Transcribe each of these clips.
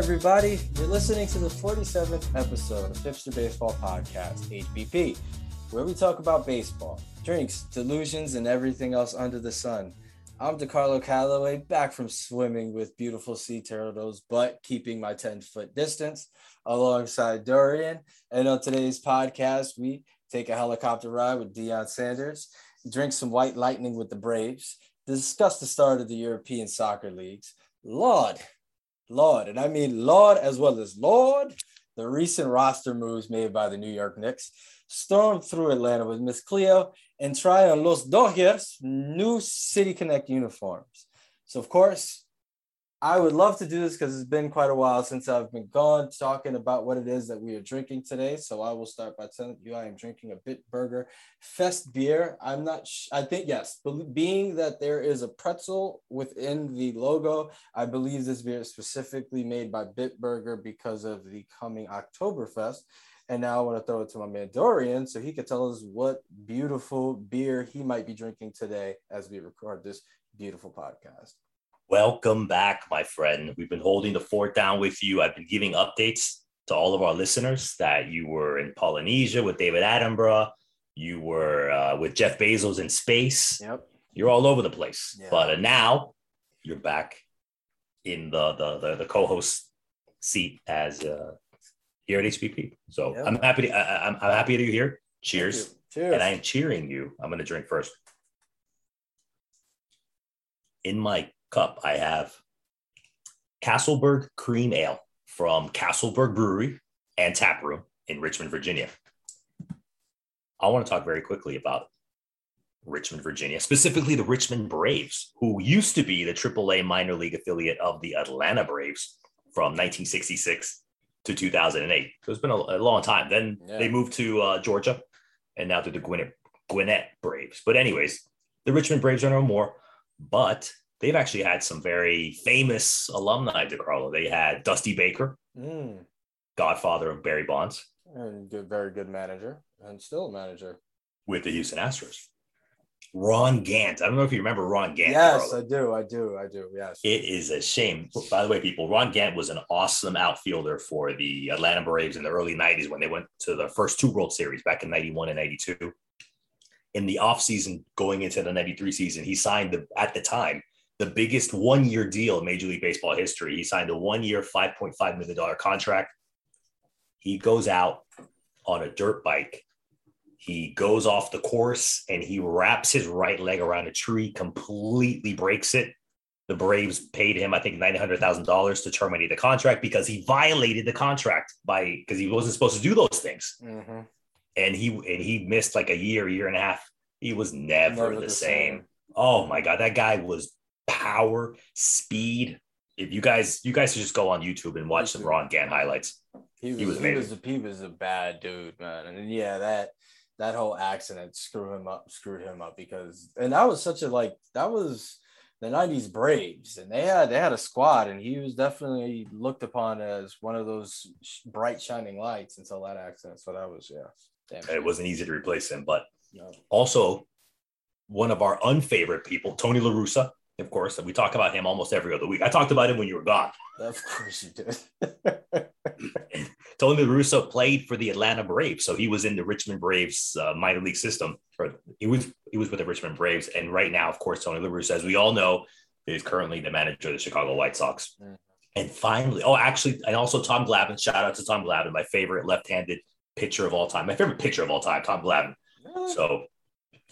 everybody. You're listening to the 47th episode of Hipster Baseball Podcast, HBP, where we talk about baseball, drinks, delusions, and everything else under the sun. I'm DeCarlo Calloway, back from swimming with beautiful sea turtles, but keeping my 10 foot distance alongside Dorian. And on today's podcast, we take a helicopter ride with Deion Sanders, drink some white lightning with the Braves, discuss the start of the European soccer leagues. Lord, Lord, and I mean Lord as well as Lord, the recent roster moves made by the New York Knicks, stormed through Atlanta with Miss Cleo, and try on Los Dodgers new City Connect uniforms. So, of course, I would love to do this because it's been quite a while since I've been gone talking about what it is that we are drinking today. So I will start by telling you I am drinking a Bitburger Fest beer. I'm not, sh- I think, yes, being that there is a pretzel within the logo, I believe this beer is specifically made by Bitburger because of the coming Oktoberfest. And now I want to throw it to my man Dorian so he could tell us what beautiful beer he might be drinking today as we record this beautiful podcast. Welcome back, my friend. We've been holding the fort down with you. I've been giving updates to all of our listeners that you were in Polynesia with David Attenborough. You were uh, with Jeff Bezos in space. Yep. You're all over the place. Yeah. But uh, now you're back in the the the, the co-host seat as uh, here at HBP. So Yep. I'm happy. To, I, I'm, I'm happy that you're here. Cheers. Cheers. And I am cheering you. I'm going to drink first. In my cup, I have Castleburg Cream Ale from Castleburg Brewery and Tap Room in Richmond, Virginia. I want to talk very quickly about Richmond, Virginia, specifically the Richmond Braves, who used to be the AAA minor league affiliate of the Atlanta Braves from 1966 to 2008. So it's been a, a long time. Then Yeah. they moved to uh, Georgia, and now they're the Gwinnett, Gwinnett Braves. But anyways, the Richmond Braves are no more, but they've actually had some very famous alumni, to DeCarlo. They had Dusty Baker, Mm, godfather of Barry Bonds, and good, very good manager, and still a manager. with the Houston Astros. Ron Gant. I don't know if you remember Ron Gant. yes, DeCarlo. I do. I do. I do. Yes. It is a shame. By the way, people, Ron Gant was an awesome outfielder for the Atlanta Braves in the early 90s when they went to the first two World Series back in 91 and 92. In the offseason, going into the 93 season, he signed the at the time the biggest one-year deal in Major League Baseball history. He signed a one-year, $5.5 million contract. He goes out on a dirt bike. He goes off the course and he wraps his right leg around a tree, completely breaks it. The Braves paid him, I think, nine hundred thousand dollars to terminate the contract because he violated the contract by because he wasn't supposed to do those things, Mhm. and he and he missed like a year, year and a half. He was never, Never the, the same. same. Oh my god, that guy was power, speed. If you guys, you guys should just go on YouTube and watch some Ron Gant highlights. He was, He was he was, amazing. he was a bad dude, man. And yeah, that that whole accident screwed him up, screwed him up because, and that was such a like that was the '90s Braves, and they had they had a squad, and he was definitely looked upon as one of those sh- bright shining lights until that accident. So that was yeah, damn. It wasn't easy to replace him, but No. also one of our unfavorite people, Tony La Russa, of course, and we talk about him almost every other week. I talked about him when you were gone. Of course you did. Tony Russo played for the Atlanta Braves, so he was in the Richmond Braves uh, minor league system. Or he was he was with the Richmond Braves, and right now, of course, Tony Russo, as we all know, is currently the manager of the Chicago White Sox. Mhm. And finally, oh, actually, and also Tom Glavine. Shout out to Tom Glavine, my favorite left-handed pitcher of all time, my favorite pitcher of all time, Tom Glavine. So,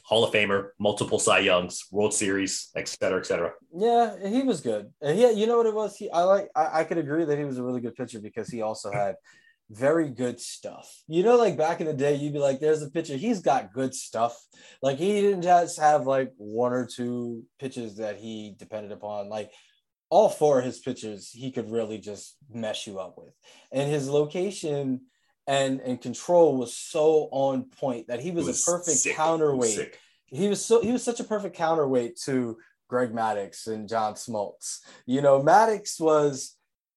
Hall of Famer, multiple Cy Youngs, World Series, et cetera, et cetera. Yeah, he was good. Yeah, you know what it was? He I like I, I could agree that he was a really good pitcher because he also had very good stuff. You know, like back in the day, you'd be like, there's a pitcher, he's got good stuff. Like he didn't just have like one or two pitches that he depended upon. Like all four of his pitches, he could really just mess you up with. And his location and and control was so on point that he was, was a perfect sick. It was counterweight he was so he was such a perfect counterweight to Greg Maddux and John Smoltz. You know, Maddux was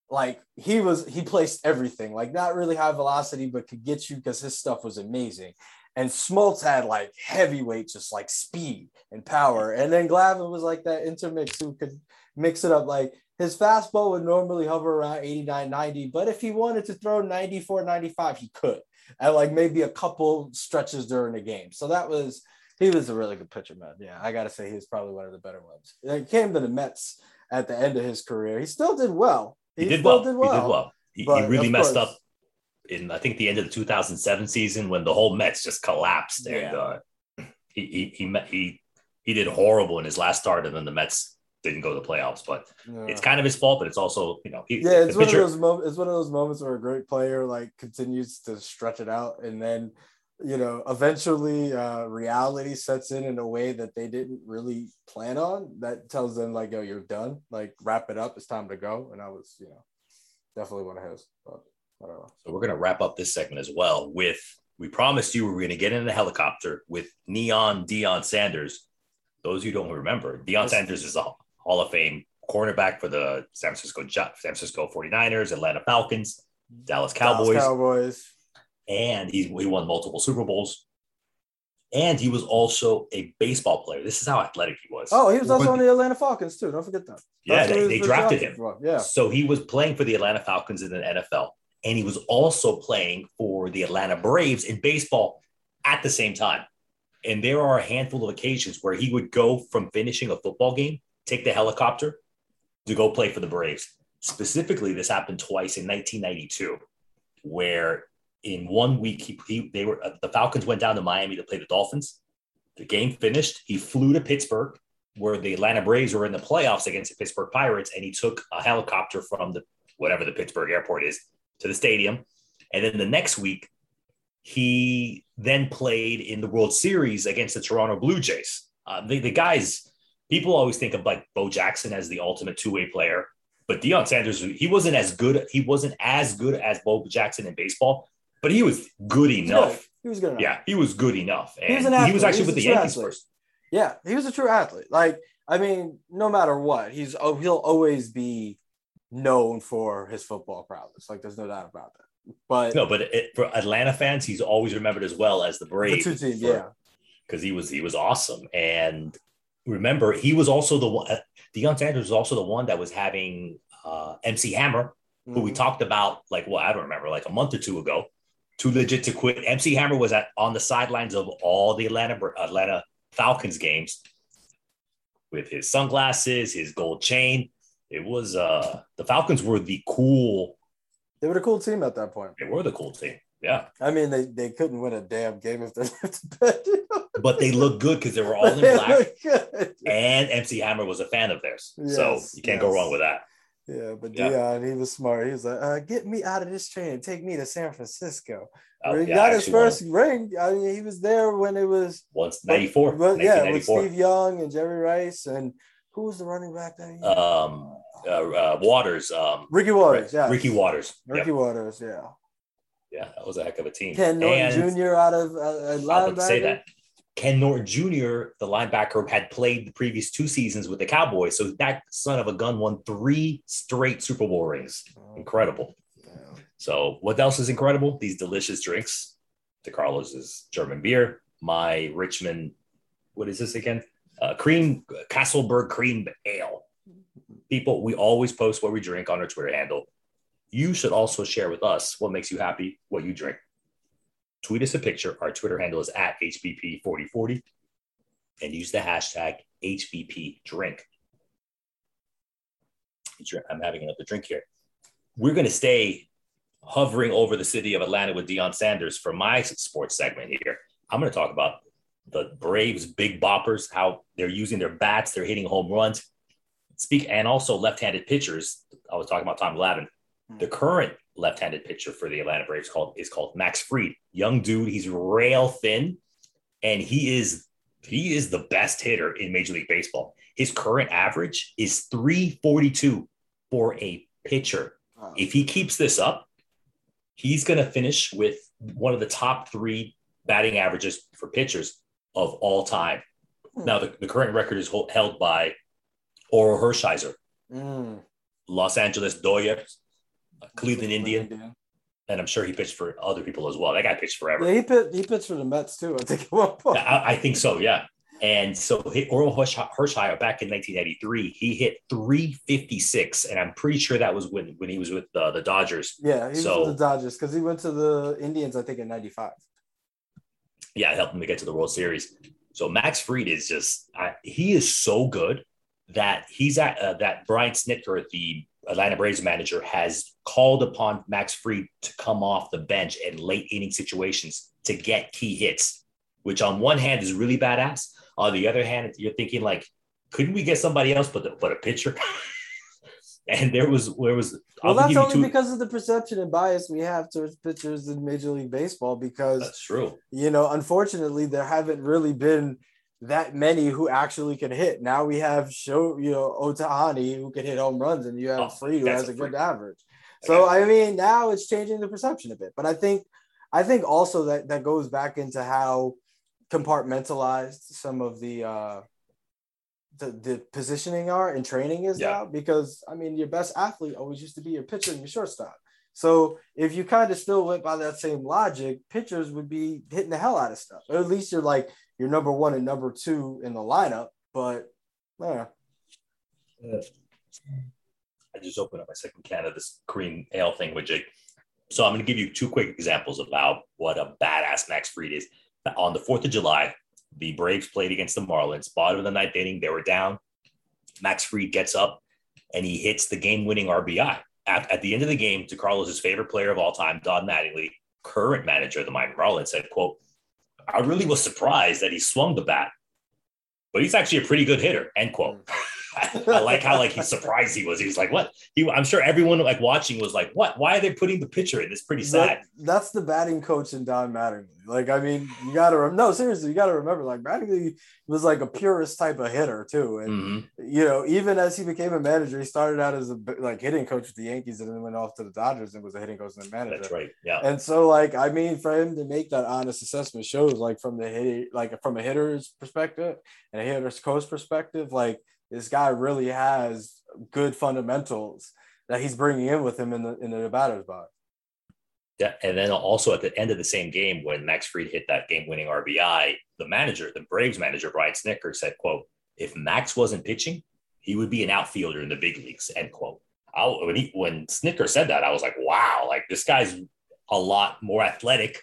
like he was he placed everything, like not really high velocity, but could get you because his stuff was amazing. And Smoltz had like heavyweight, just like speed and power. And then Glavine was like that intermix who could mix it up. Like his fastball would normally hover around 89, 90, but if he wanted to throw 94, 95, he could at like maybe a couple stretches during the game. So that was he was a really good pitcher, man. Yeah, I gotta say he was probably one of the better ones. He came to the Mets at the end of his career. He still did well. He, he did, well. did, well. He did well. He, he really messed course, up in I think the end of the 2007 season when the whole Mets just collapsed yeah. and uh, he he he he he did horrible in his last start, and then the Mets didn't go to the playoffs. But yeah. it's kind of his fault, but it's also you know he, yeah, it's one pitcher, of those moments. It's one of those moments where a great player like continues to stretch it out, and then you know eventually uh, reality sets in in a way that they didn't really plan on. That tells them like, "Yo, you're done. Like, wrap it up. It's time to go." And I was, you know, definitely one of his. But I. So we're gonna wrap up this segment as well with. We promised you we were going to get in a helicopter with Neon Deion Sanders. Those who don't remember, Deion Sanders is a Hall of Fame cornerback for the San Francisco San Francisco 49ers, Atlanta Falcons, Dallas Cowboys. Dallas Cowboys. And he, he won multiple Super Bowls. And he was also a baseball player. This is how athletic he was. Oh, he was also on the Atlanta Falcons too. Don't forget that. Yeah, they, they drafted him. For. Yeah. So he was playing for the Atlanta Falcons in the NFL. And he was also playing for the Atlanta Braves in baseball at the same time. And there are a handful of occasions where he would go from finishing a football game take the helicopter to go play for the Braves. Specifically, this happened twice in 1992, where in one week he, he they were uh, the Falcons went down to Miami to play the Dolphins. The game finished. He flew to Pittsburgh, where the Atlanta Braves were in the playoffs against the Pittsburgh Pirates, and he took a helicopter from the whatever the Pittsburgh airport is to the stadium. And then the next week, he then played in the World Series against the Toronto Blue Jays. Uh, the, the guys people always think of like Bo Jackson as the ultimate two way player, but Deion Sanders, he wasn't as good. He wasn't as good as Bo Jackson in baseball, but he was good enough. Good. He was good enough. Yeah, he was good enough. And he was, an athlete. he was actually with the Yankees athlete. first. Yeah, he was a true athlete. Like, I mean, no matter what, he's oh, he'll always be known for his football prowess. Like, there's no doubt about that. But no, but it, for Atlanta fans, he's always remembered as well as the Braves. The two teams, yeah, because he was he was awesome, and remember, he was also the one, uh, Deion Sanders was also the one that was having uh, MC Hammer, mm-hmm. who we mm-hmm. talked about, like, well, I don't remember, like a month or two ago, too legit to quit. MC Hammer was at on the sidelines of all the Atlanta Atlanta Falcons games with his sunglasses, his gold chain. It was uh the Falcons were the cool. They were the cool team at that point. They were the cool team. Yeah. I mean, they, they couldn't win a damn game if they left to bed. but they look good because they were all in black. and MC Hammer was a fan of theirs. Yes, so you can't yes. go wrong with that. Yeah, but yeah. Deion, he was smart. He was like, uh, "Get me out of this train and take me to San Francisco." Oh, he yeah, got his first ring. I mean, he was there when it was once ninety four. But, Yeah, with Steve Young and Jerry Rice and who was the running back that year? Um, uh, uh, Watters. Um, Ricky Watters. Yeah, Ricky Watters. Ricky yep. Watters. Yeah. Yeah, that was a heck of a team. Ken Norton and Jr. out of uh, linebacker. say that. Ken Norton Jr., the linebacker, had played the previous two seasons with the Cowboys. So that son of a gun won three straight Super Bowl rings. Oh, incredible. Yeah. So what else is incredible? These delicious drinks. DeCarlos's German beer, my Richmond, what is this again? Uh, cream Castleburg cream ale. People, we always post what we drink on our Twitter handle. You should also share with us what makes you happy, what you drink. Tweet us a picture. Our Twitter handle is at HBP4040 and use the hashtag HBP drink. I'm having another drink here. We're going to stay hovering over the city of Atlanta with Deion Sanders for my sports segment here. I'm going to talk about the Braves big boppers, how they're using their bats, they're hitting home runs. Speak and also left-handed pitchers. I was talking about Tom Glavine. The current left-handed pitcher for the Atlanta Braves called is called Max Fried. Young dude, he's rail thin, and he is he is the best hitter in Major League Baseball. His current average is 342 for a pitcher. If he keeps this up, he's going to finish with one of the top three batting averages for pitchers of all time. Mm. Now, the, the, current record is held by Orel Hershiser, mm. Los Angeles Dodgers, Cleveland Indian. Indian. And I'm sure he pitched for other people as well. That guy pitched forever. Yeah, he pitched, he pitched for the Mets too. I think at. I, I think so. Yeah. And so Orel Hershiser back in 1983, he hit 356, and I'm pretty sure that was when when he was with the, the Dodgers. Yeah, he so, was with the Dodgers because he went to the Indians, I think, in '95. Yeah, helped him to get to the World Series. So Max Fried is just I, he is so good that he's at uh, that Brian Snitker, the Atlanta Braves manager, has called upon Max Fried to come off the bench in late inning situations to get key hits, which on one hand is really badass. On the other hand, you're thinking like, couldn't we get somebody else but the, but a pitcher? and there was where was well that's only two... because of the perception and bias we have towards pitchers in major league baseball because that's true you know unfortunately there haven't really been that many who actually can hit now we have show you know Ohtani who can hit home runs and you have oh, Fried who has a, a good average so i mean now it's changing the perception a bit but i think i think also that that goes back into how compartmentalized some of the uh the, the positioning are and training is yeah. now because I mean your best athlete always used to be your pitcher and your shortstop. So if you kind of still went by that same logic, pitchers would be hitting the hell out of stuff. Or at least you're like you're number one and number two in the lineup. But yeah. I just opened up my second can of this Korean ale thing with Jake. So I'm going to give you two quick examples about what a badass Max Fried is. On the 4th of July, the Braves played against the Marlins. Bottom of the ninth inning, they were down. Max Fried gets up and he hits the game-winning RBI. At, at the end of the game, to Carlos's favorite player of all time, Don Mattingly, current manager of the Miami Marlins, said, "quote I really was surprised that he swung the bat, but he's actually a pretty good hitter." End quote. Mm. Mm. I like how like he's surprised he was. He was like, "What?" He, I'm sure everyone like watching was like, "What? Why are they putting the pitcher in? It's pretty sad." That, that's the batting coach in Don Mattingly. Like, I mean, you got to no seriously, you got to remember, like Mattingly was like a purist type of hitter too, and mm-hmm. you know, even as he became a manager, he started out as a like hitting coach with the Yankees, and then went off to the Dodgers and was a hitting coach and manager. That's right. Yeah. And so, like, I mean, for him to make that honest assessment shows, like, from the hit, like from a hitter's perspective and a hitter's coach perspective, like this guy really has good fundamentals that he's bringing in with him in the in the batter's box. Yeah, and then also at the end of the same game, when Max Fried hit that game-winning RBI, the manager, the Braves manager Brian Snitker said, "quote If Max wasn't pitching, he would be an outfielder in the big leagues." End quote. I, when he when Snitker said that, I was like, "Wow! Like this guy's a lot more athletic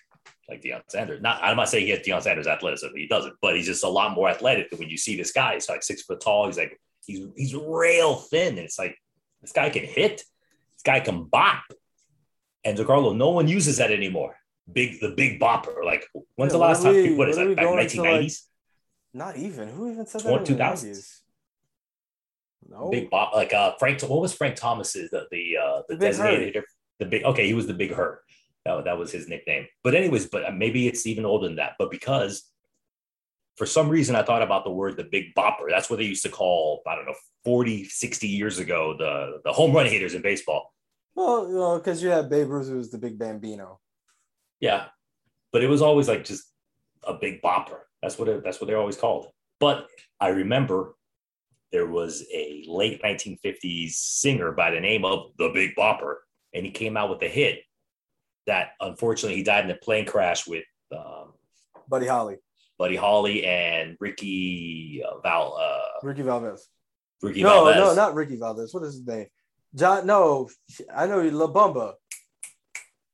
like Deion Sanders. Not I'm not saying he has Deion Sanders athleticism. He doesn't, but he's just a lot more athletic than when you see this guy. He's like six foot tall. He's like he's he's rail thin. And it's like this guy can hit. This guy can bop. And DeCarlo, no one uses that anymore. Big the big bopper. Like when's yeah, the last time we, what is that back 1990s? Like, not even. Who even said that? Two thousands. No. Big bop like uh Frank what was Frank Thomas's the the uh the, the designated the big okay, he was the big hurt. That, that was his nickname. But anyways, but uh, maybe it's even older than that. But because for some reason I thought about the word the big bopper. That's what they used to call, I don't know, 40, 60 years ago, the, the home run hitters in baseball. Well, you know, because you had Babe Ruth, who was the big bambino. Yeah. But it was always like just a big bopper. That's what it, that's what they're always called. But I remember there was a late 1950s singer by the name of the Big Bopper, and he came out with a hit that unfortunately he died in a plane crash with um, Buddy Holly. Buddy Holly and Ricky uh, Val. Uh, Ricky Valdez. Ricky no, Valdez. no, not Ricky Valdez. What is his name? John. No, I know La Bamba.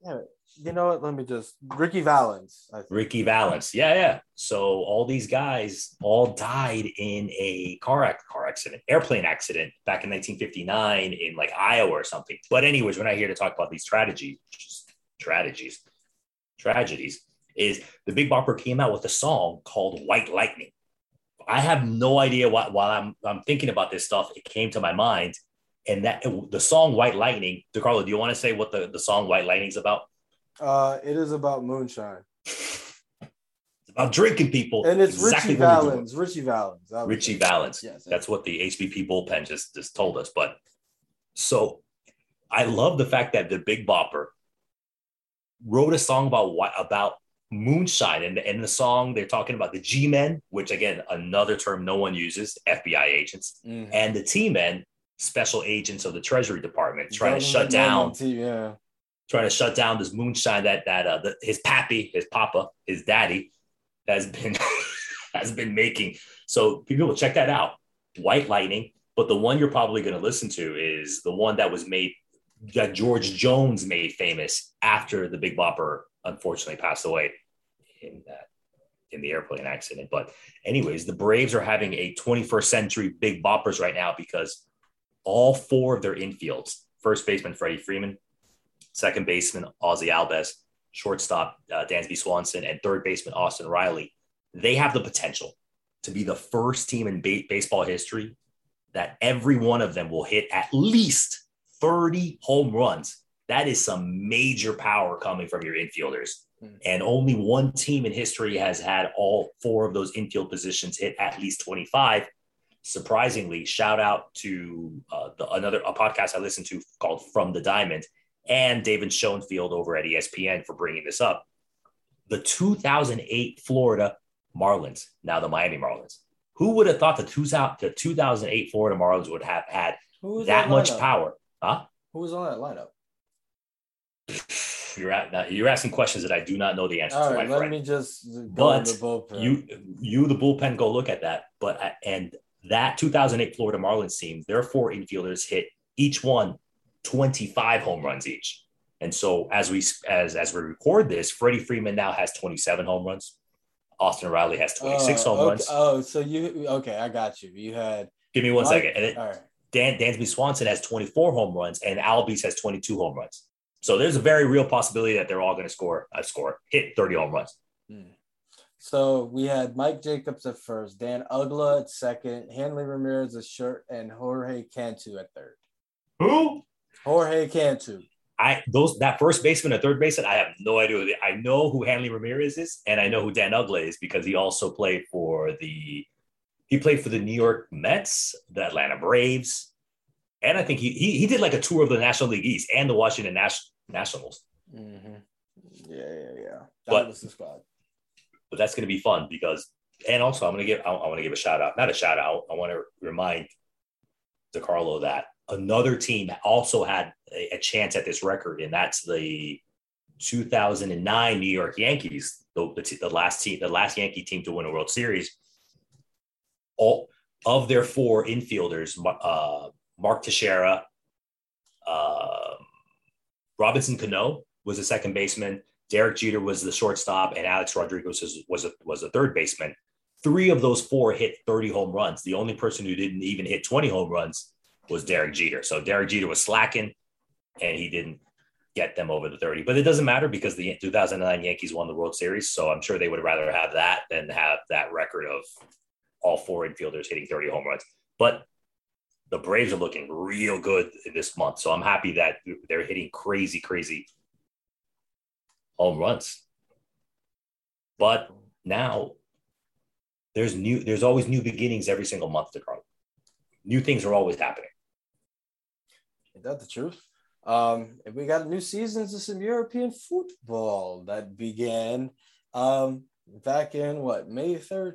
Yeah, you know what? Let me just Ricky Valens. Ricky Valens. Yeah, yeah. So all these guys all died in a car car accident, airplane accident back in 1959 in like Iowa or something. But anyways, we're not here to talk about these tragedies tragedies, tragedies, is the Big Bopper came out with a song called White Lightning. I have no idea why, while I'm, I'm thinking about this stuff, it came to my mind. And that the song White Lightning, DeCarlo, do you want to say what the, the song White Lightning is about? Uh, it is about moonshine. it's about drinking people. And it's exactly Ritchie Valens. Ritchie Valens. Ritchie Valens. Yes, That's what the HBP bullpen just, just told us. But so I love the fact that the Big Bopper wrote a song about what about moonshine and in the song they're talking about the g-men which again another term no one uses fbi agents mm-hmm. and the t-men special agents of the treasury department trying to shut down yeah trying to shut down this moonshine that that uh the, his pappy his papa his daddy has been has been making. So people will check that out. White Lightning. But the one you're probably going to listen to is the one that was made that George Jones made famous after the Big Bopper unfortunately passed away in that in the airplane accident. But anyways, the Braves are having a 21st century Big Boppers right now because all four of their infields, first baseman Freddie Freeman, second baseman Ozzie Albies, shortstop uh, Dansby Swanson, and third baseman Austin Riley, they have the potential to be the first team in ba- baseball history that every one of them will hit at least 30 home runs. That is some major power coming from your infielders. Hmm. And only one team in history has had all four of those infield positions hit at least 25. Surprisingly, shout out to uh, the, another a podcast I listened to called From the Diamond and David Schoenfield over at ESPN for bringing this up. The 2008 Florida Marlins, now the Miami Marlins. Who would have thought the, 2008 Florida Marlins would have had that, that much power? Huh? Who was on that lineup? You're at you're asking questions that I do not know the answer All to. Right, let friend. me just but you you the bullpen go look at that. But uh, and that 2008 Florida Marlins team, their four infielders hit each one 25 home runs each. And so as we as as we record this, Freddie Freeman now has 27 home runs. Austin Riley has 26 uh, home okay. runs. Oh, so you okay? I got you. You had. Give me one Mike, second. And it, all right. Dan Dansby Swanson has 24 home runs, and Albies has 22 home runs. So there's a very real possibility that they're all going to score a uh, score, hit 30 home runs. Hmm. So we had Mike Jacobs at first, Dan Uggla at second, Hanley Ramirez at short, and Jorge Cantu at third. Who? Jorge Cantu. I those that first baseman and third baseman, I have no idea. I know who Hanley Ramirez is, and I know who Dan Uggla is because he also played for the he played for the New York Mets, the Atlanta Braves, and I think he he, he did like a tour of the National League East and the Washington Nas- Nationals. Mm-hmm. Yeah, yeah, yeah. That but, was the squad. But that's going to be fun because, and also I'm going to give I, I want to give a shout out, not a shout out. I want to remind DeCarlo that another team also had a, a chance at this record, and that's the 2009 New York Yankees, the, the, the, last team, the last Yankee team to win a World Series. All of their four infielders, uh, Mark Teixeira, uh, Robinson Cano was the second baseman, Derek Jeter was the shortstop, and Alex Rodriguez was was a, was a third baseman. Three of those four hit 30 home runs. The only person who didn't even hit 20 home runs was Derek Jeter. So Derek Jeter was slacking and he didn't get them over the 30. But it doesn't matter because the 2009 Yankees won the World Series. So I'm sure they would rather have that than have that record of all four infielders hitting 30 home runs. But the Braves are looking real good this month. So I'm happy that they're hitting crazy, crazy home runs. But now there's new, there's always new beginnings every single month to Carl. New things are always happening. Is that the truth? Um, we got new seasons of some European football that began um, back in what May 13th.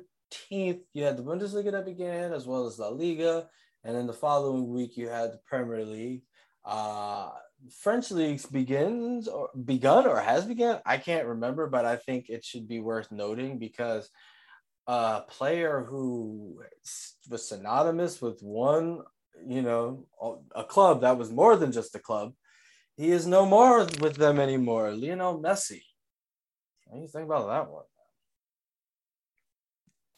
You had the Bundesliga that began, as well as La Liga, and then the following week you had the Premier League. Uh, French leagues begins or begun or has begun. I can't remember, but I think it should be worth noting because a player who was synonymous with one, you know, a club that was more than just a club. He is no more with them anymore. Lionel Messi. What do you think about that one?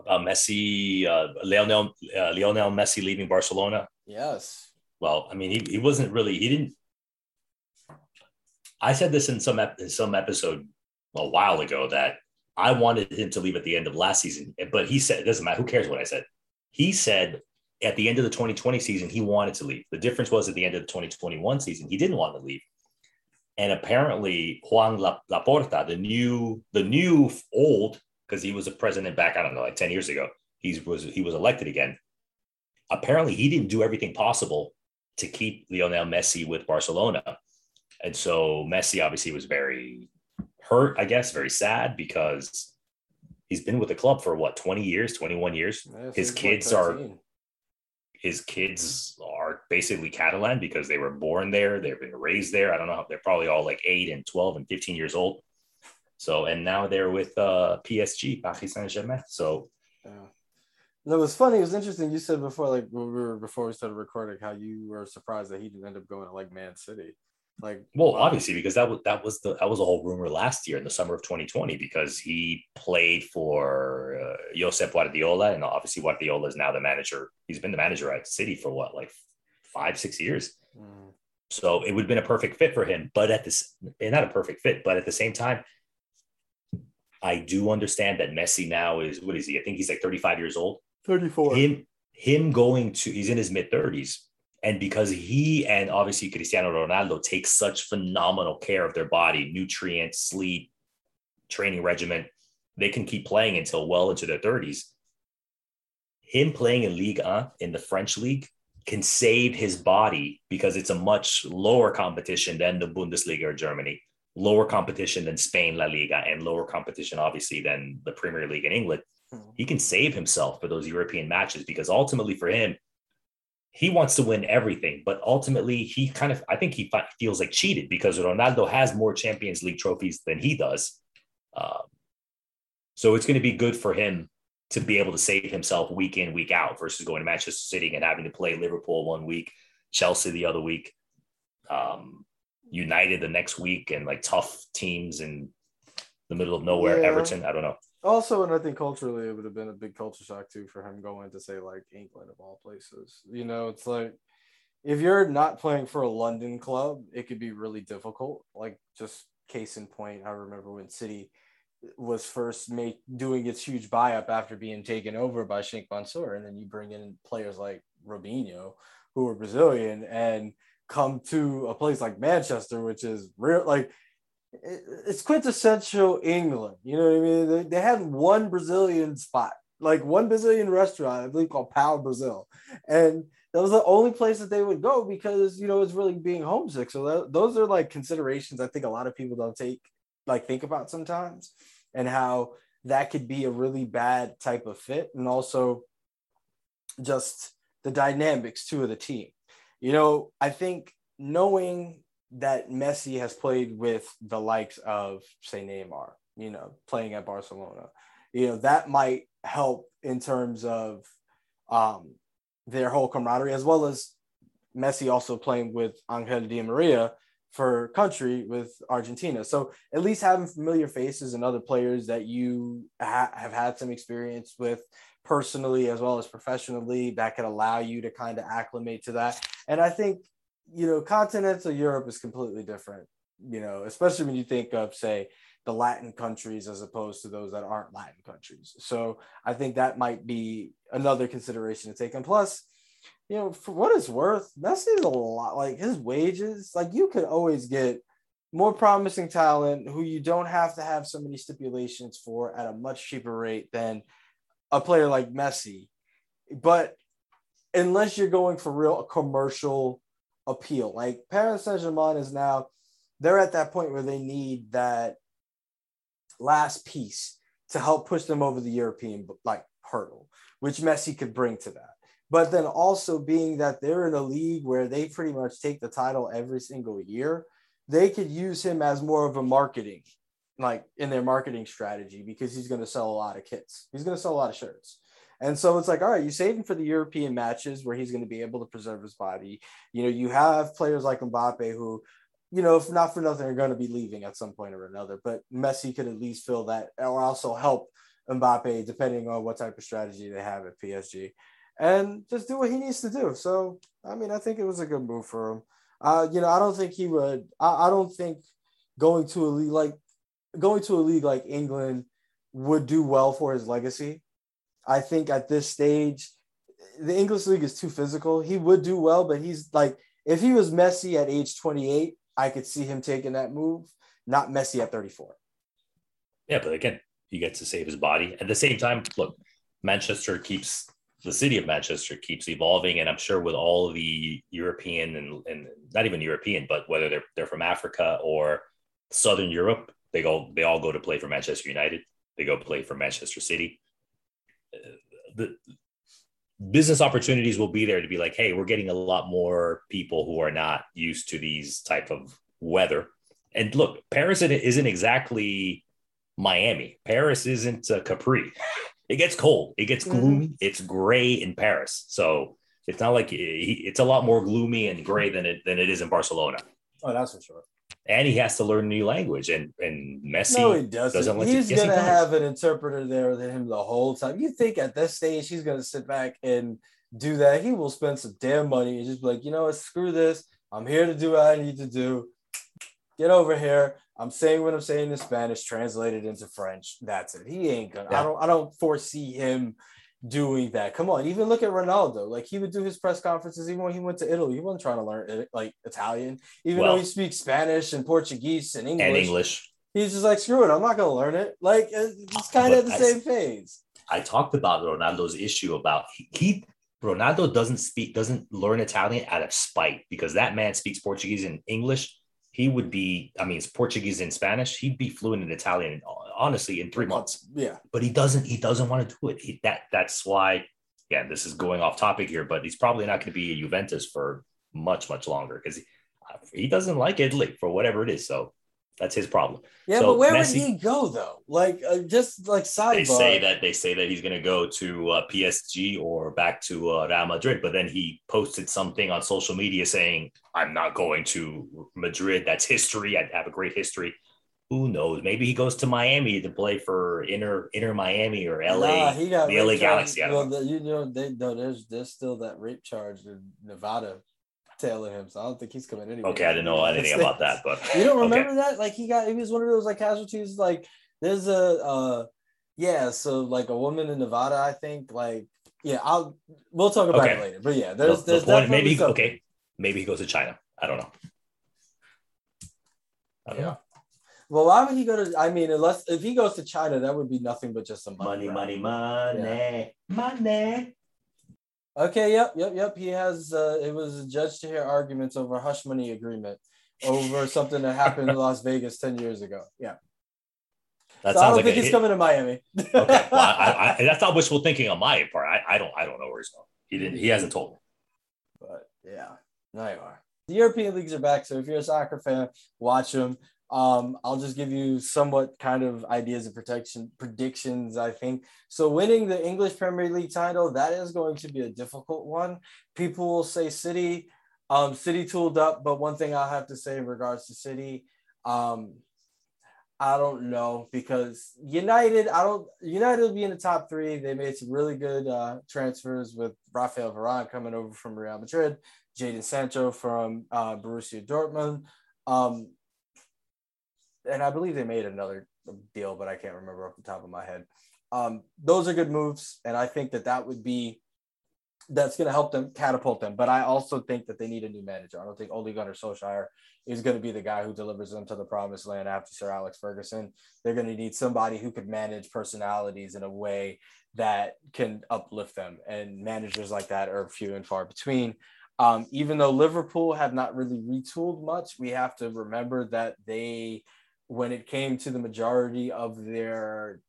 About Messi, uh, Lionel, uh, Lionel Messi leaving Barcelona. Yes. Well, I mean, he, he wasn't really, he didn't. I said this in some in some episode a while ago that I wanted him to leave at the end of last season, but he said it doesn't matter. Who cares what I said? He said at the end of the 2020 season he wanted to leave. The difference was at the end of the 2021 season he didn't want to leave. And apparently Juan Laporta, the new the new old because he was a president back I don't know like 10 years ago. He was he was elected again. Apparently he didn't do everything possible to keep Lionel Messi with Barcelona. And so Messi obviously was very hurt, I guess, very sad because he's been with the club for what 20 years, 21 years. His kids are his kids are basically Catalan because they were born there, they've been raised there. I don't know, they're probably all like 8 and 12 and 15 years old. So and now they're with uh PSG, Paris Saint-Germain. So No, it was funny. It was interesting. You said before, like when we were before we started recording, how you were surprised that he didn't end up going to like Man City. Like, well, obviously because that was that was the that was a whole rumor last year in the summer of 2020 because he played for uh, Josep Guardiola and obviously Guardiola is now the manager. He's been the manager at City for what like five six years. Mm. So it would have been a perfect fit for him, but at this, not a perfect fit, but at the same time, I do understand that Messi now is what is he? I think he's like 35 years old. 34. Him, him going to he's in his mid 30s. And because he and obviously Cristiano Ronaldo take such phenomenal care of their body, nutrients, sleep, training regimen, they can keep playing until well into their 30s. Him playing in Ligue 1 in the French league can save his body because it's a much lower competition than the Bundesliga or Germany, lower competition than Spain La Liga, and lower competition, obviously, than the Premier League in England. Hmm. He can save himself for those European matches because ultimately, for him, he wants to win everything, but ultimately he kind of I think he feels like cheated because Ronaldo has more Champions League trophies than he does. Um, so it's going to be good for him to be able to save himself week in week out versus going to Manchester City and having to play Liverpool one week, Chelsea the other week, um, United the next week, and like tough teams in the middle of nowhere, yeah. Everton. I don't know. Also, and I think culturally, it would have been a big culture shock too for him going to say like England of all places. You know, it's like if you're not playing for a London club, it could be really difficult. Like just case in point, I remember when City was first made doing its huge buy up after being taken over by Sheikh Mansour, and then you bring in players like Robinho, who are Brazilian, and come to a place like Manchester, which is real like it's quintessential England. You know what I mean? They, they had one Brazilian spot, like one Brazilian restaurant, I believe called Pau Brazil, and that was the only place that they would go because you know it's really being homesick. So that, those are like considerations I think a lot of people don't take like think about sometimes, and how that could be a really bad type of fit, and also just the dynamics too of the team. You know, I think knowing that Messi has played with the likes of, say, Neymar, you know, playing at Barcelona. You know, that might help in terms of um, their whole camaraderie, as well as Messi also playing with Angel Di Maria for country with Argentina. So at least having familiar faces and other players that you ha- have had some experience with personally as well as professionally that could allow you to kind of acclimate to that. And I think you know, continental Europe is completely different, you know, especially when you think of, say, the Latin countries as opposed to those that aren't Latin countries. So I think that might be another consideration to take. And plus, you know, for what it's worth, Messi is a lot like his wages, like you could always get more promising talent who you don't have to have so many stipulations for at a much cheaper rate than a player like Messi. But unless you're going for real commercial appeal. Like Paris Saint Germain is now, they're at that point where they need that last piece to help push them over the European like hurdle, which Messi could bring to that. But then also being that they're in a league where they pretty much take the title every single year, they could use him as more of a marketing, like in their marketing strategy, because he's going to sell a lot of kits. He's going to sell a lot of shirts. And so it's like, all right, you save him for the European matches where he's going to be able to preserve his body. You know, you have players like Mbappe who, you know, if not for nothing, are going to be leaving at some point or another. But Messi could at least fill that or also help Mbappe, depending on what type of strategy they have at PSG, and just do what he needs to do. So, I mean, I think it was a good move for him. Uh, you know, I don't think he would. I, I don't think going to a league like going to a league like England would do well for his legacy. I think at this stage, the English league is too physical. He would do well, but he's like, if he was Messi at age 28, I could see him taking that move, not Messi at 34. Yeah, but again, he gets to save his body. At the same time, look, Manchester keeps the city of Manchester keeps evolving, and I'm sure with all the European and, and not even European, but whether they're they're from Africa or Southern Europe, they go they all go to play for Manchester United. They go play for Manchester City the business opportunities will be there to be like, hey, we're getting a lot more people who are not used to these type of weather. And look, Paris isn't exactly Miami. Paris isn't uh, Capri. It gets cold. It gets Mhm. gloomy. It's gray in Paris. So it's not like it's a lot more gloomy and gray than it than it is in Barcelona. Oh, that's for sure. And he has to learn a new language. And and Messi, no, he doesn't. doesn't let you- he's yes, gonna does. have an interpreter there with him the whole time. You think at this stage he's gonna sit back and do that? He will spend some damn money and just be like, you know what, screw this. I'm here to do what I need to do. Get over here. I'm saying what I'm saying in Spanish, translated into French. That's it. He ain't gonna. I don't. I don't foresee him doing that. Come on, even look at Ronaldo. Like he would do his press conferences even when he went to Italy. He wasn't trying to learn uh, like Italian, even Well- though he speaks Spanish and Portuguese and English. and English. He's just like, screw it, I'm not gonna learn it. Like uh, it's kind of the I- same phase. I talked about Ronaldo's issue about he, he Ronaldo doesn't speak doesn't learn Italian out of spite because that man speaks Portuguese and English. He would be, I mean, it's Portuguese and Spanish. He'd be fluent in Italian, honestly, in three months. Oh, yeah, But he doesn't. He doesn't want to do it. He, that that's why. Yeah, this is going off topic here, but he's probably not going to be a Juventus for much much longer because he, he doesn't like Italy for whatever it is. So that's his problem. yeah, So but where Messi- would he go though? Like, uh, just like sidebar. they say that they say that he's going to go to uh, PSG or back to uh, Real Madrid, but then he posted something on social media saying, "I'm not going to Madrid. That's history. I have a great history." Who knows? Maybe he goes to Miami to play for Inter Inter Miami or LA. Nah, he got the LA charge- Galaxy, Well, the, you know, they no, there's there's still that rape charge in Nevada tailing him, so I don't think he's coming anyway. okay, I didn't know anything about that, but You don't okay. remember that? Like he got he was one of those like casualties. Like there's a uh yeah, so like a woman in Nevada, I think. Like yeah, I'll we'll talk about Okay. it later. But yeah, The- there's the there's point- maybe he, okay, maybe he goes to China. I don't know. I don't Yeah. know. Well, why would he go to? I mean, unless if he goes to China, that would be nothing but just some money. Money, money, money, money. Okay. Yep. Yep. Yep. He has. Uh, it was a judge to hear arguments over hush money agreement over something that happened in Las Vegas ten years ago. Yeah. That so I sounds don't like think he's hit- coming to Miami. okay, well, I, I, that's not wishful thinking on my part. I, I don't, I don't know where he's going. He didn't. He hasn't told me. But yeah, no, you are. The European leagues are back, so if you're a soccer fan, watch them. Um, I'll just give you somewhat kind of ideas of protection predictions. I think so. Winning the English Premier League title that is going to be a difficult one. People will say City, um, City tooled up, but one thing I'll have to say in regards to City, um, I don't know because United, I don't. United will be in the top three. They made some really good uh, transfers with Raphael Varane coming over from Real Madrid, Jadon Sancho from uh, Borussia Dortmund, um, and I believe they made another deal, but I can't remember off the top of my head. Um, those are good moves, and I think that that would be that's going to help them catapult them. But I also think that they need a new manager. I don't think Ole Gunnar Solskjaer is going to be the guy who delivers them to the promised land after Sir Alex Ferguson. They're going to need somebody who could manage personalities in a way that can uplift them. And managers like that are few and far between. Um, even though Liverpool have not really retooled much, we have to remember that they, when it came to the majority of their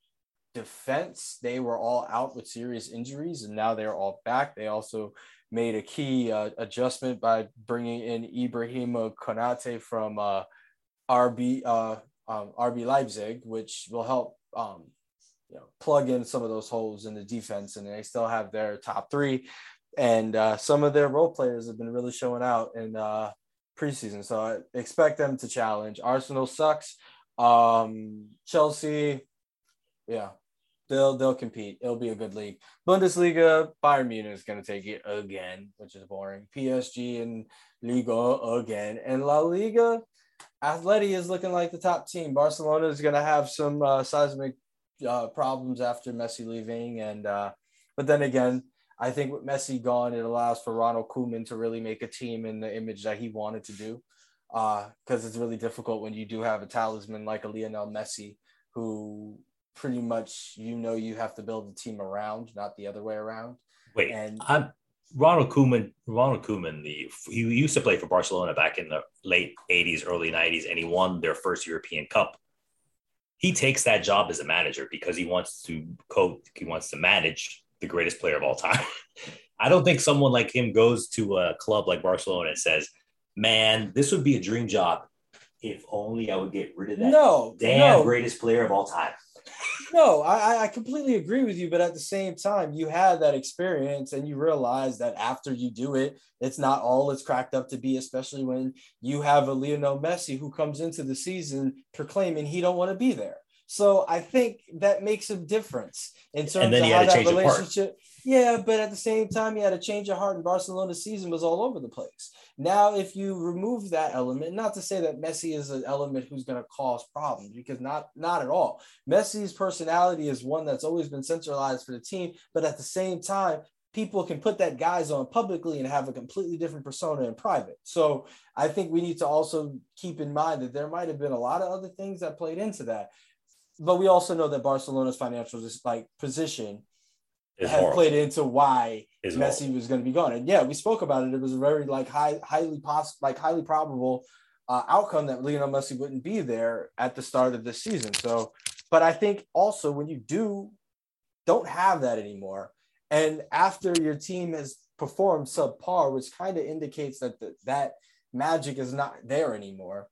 defense, they were all out with serious injuries, and now they're all back. They also made a key uh, adjustment by bringing in Ibrahima Konate from uh, RB uh, um, RB Leipzig, which will help um, you know plug in some of those holes in the defense. And they still have their top three, and uh, some of their role players have been really showing out in uh, preseason. So I expect them to challenge. Arsenal sucks. Um, Chelsea, yeah, they'll they'll compete. It'll be a good league. Bundesliga, Bayern Munich is going to take it again, which is boring. PSG and Liga again, and La Liga, Atleti is looking like the top team. Barcelona is going to have some uh, seismic uh, problems after Messi leaving, and uh, but then again, I think with Messi gone, it allows for Ronald Koeman to really make a team in the image that he wanted to do. Uh, because it's really difficult when you do have a talisman like a Lionel Messi, who pretty much you know you have to build a team around, not the other way around. Wait, And I'm Ronald Koeman. Ronald Koeman, the he used to play for Barcelona back in the late '80s, early '90s, and he won their first European Cup. He takes that job as a manager because he wants to coach. He wants to manage the greatest player of all time. I don't think someone like him goes to a club like Barcelona and says, "Man, this would be a dream job if only I would get rid of that no, damn no, greatest player of all time." No, I, I completely agree with you, but at the same time, you had that experience and you realize that after you do it, it's not all it's cracked up to be, especially when you have a Lionel Messi who comes into the season proclaiming he don't want to be there. So I think that makes a difference in terms of how that relationship. Yeah, but at the same time, he had a change of heart, and Barcelona's season was all over the place. Now, if you remove that element, not to say that Messi is an element who's going to cause problems, because not not at all. Messi's personality is one that's always been centralized for the team, but at the same time, people can put that guys on publicly and have a completely different persona in private. So I think we need to also keep in mind that there might have been a lot of other things that played into that. But we also know that Barcelona's financial like position have horrible. played into why it's Messi horrible. was going to be gone. And yeah, we spoke about it. It was a very like high, highly possible, like highly probable uh, outcome that Lionel Messi wouldn't be there at the start of this season. So, but I think also when you do don't have that anymore, and after your team has performed subpar, which kind of indicates that the, that magic is not there anymore,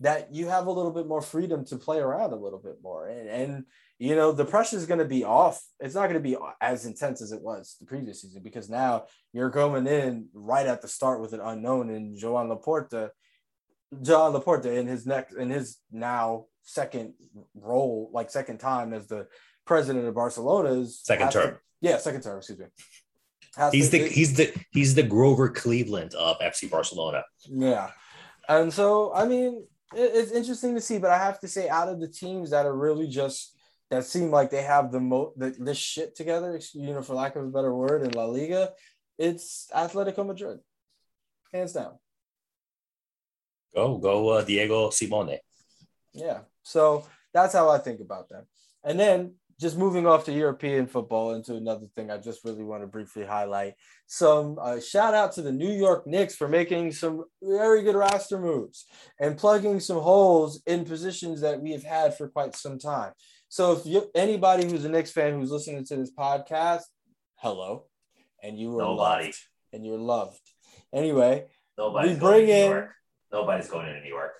that you have a little bit more freedom to play around a little bit more. And, and you know, the pressure is going to be off. It's not going to be as intense as it was the previous season because now you're going in right at the start with an unknown in Joan Laporta, Joan Laporta in his next in his now second role, like second time as the president of Barcelona's second term. To, yeah, second term. Excuse me. he's the he's the he's the Grover Cleveland of FC Barcelona. Yeah, and so I mean, it, it's interesting to see, but I have to say, out of the teams that are really just that seem like they have the most the, this shit together, you know, for lack of a better word, in La Liga, it's Atletico Madrid, hands down. Go go, uh, Diego Simeone. Yeah, so that's how I think about that. And then just moving off to European football into another thing, I just really want to briefly highlight some uh, shout out to the New York Knicks for making some very good roster moves and plugging some holes in positions that we have had for quite some time. So if you anybody who's a Knicks fan who's listening to this podcast, hello, and you were Nobody. loved, and you're loved. Anyway, Nobody's we bring in. Nobody's going into New York.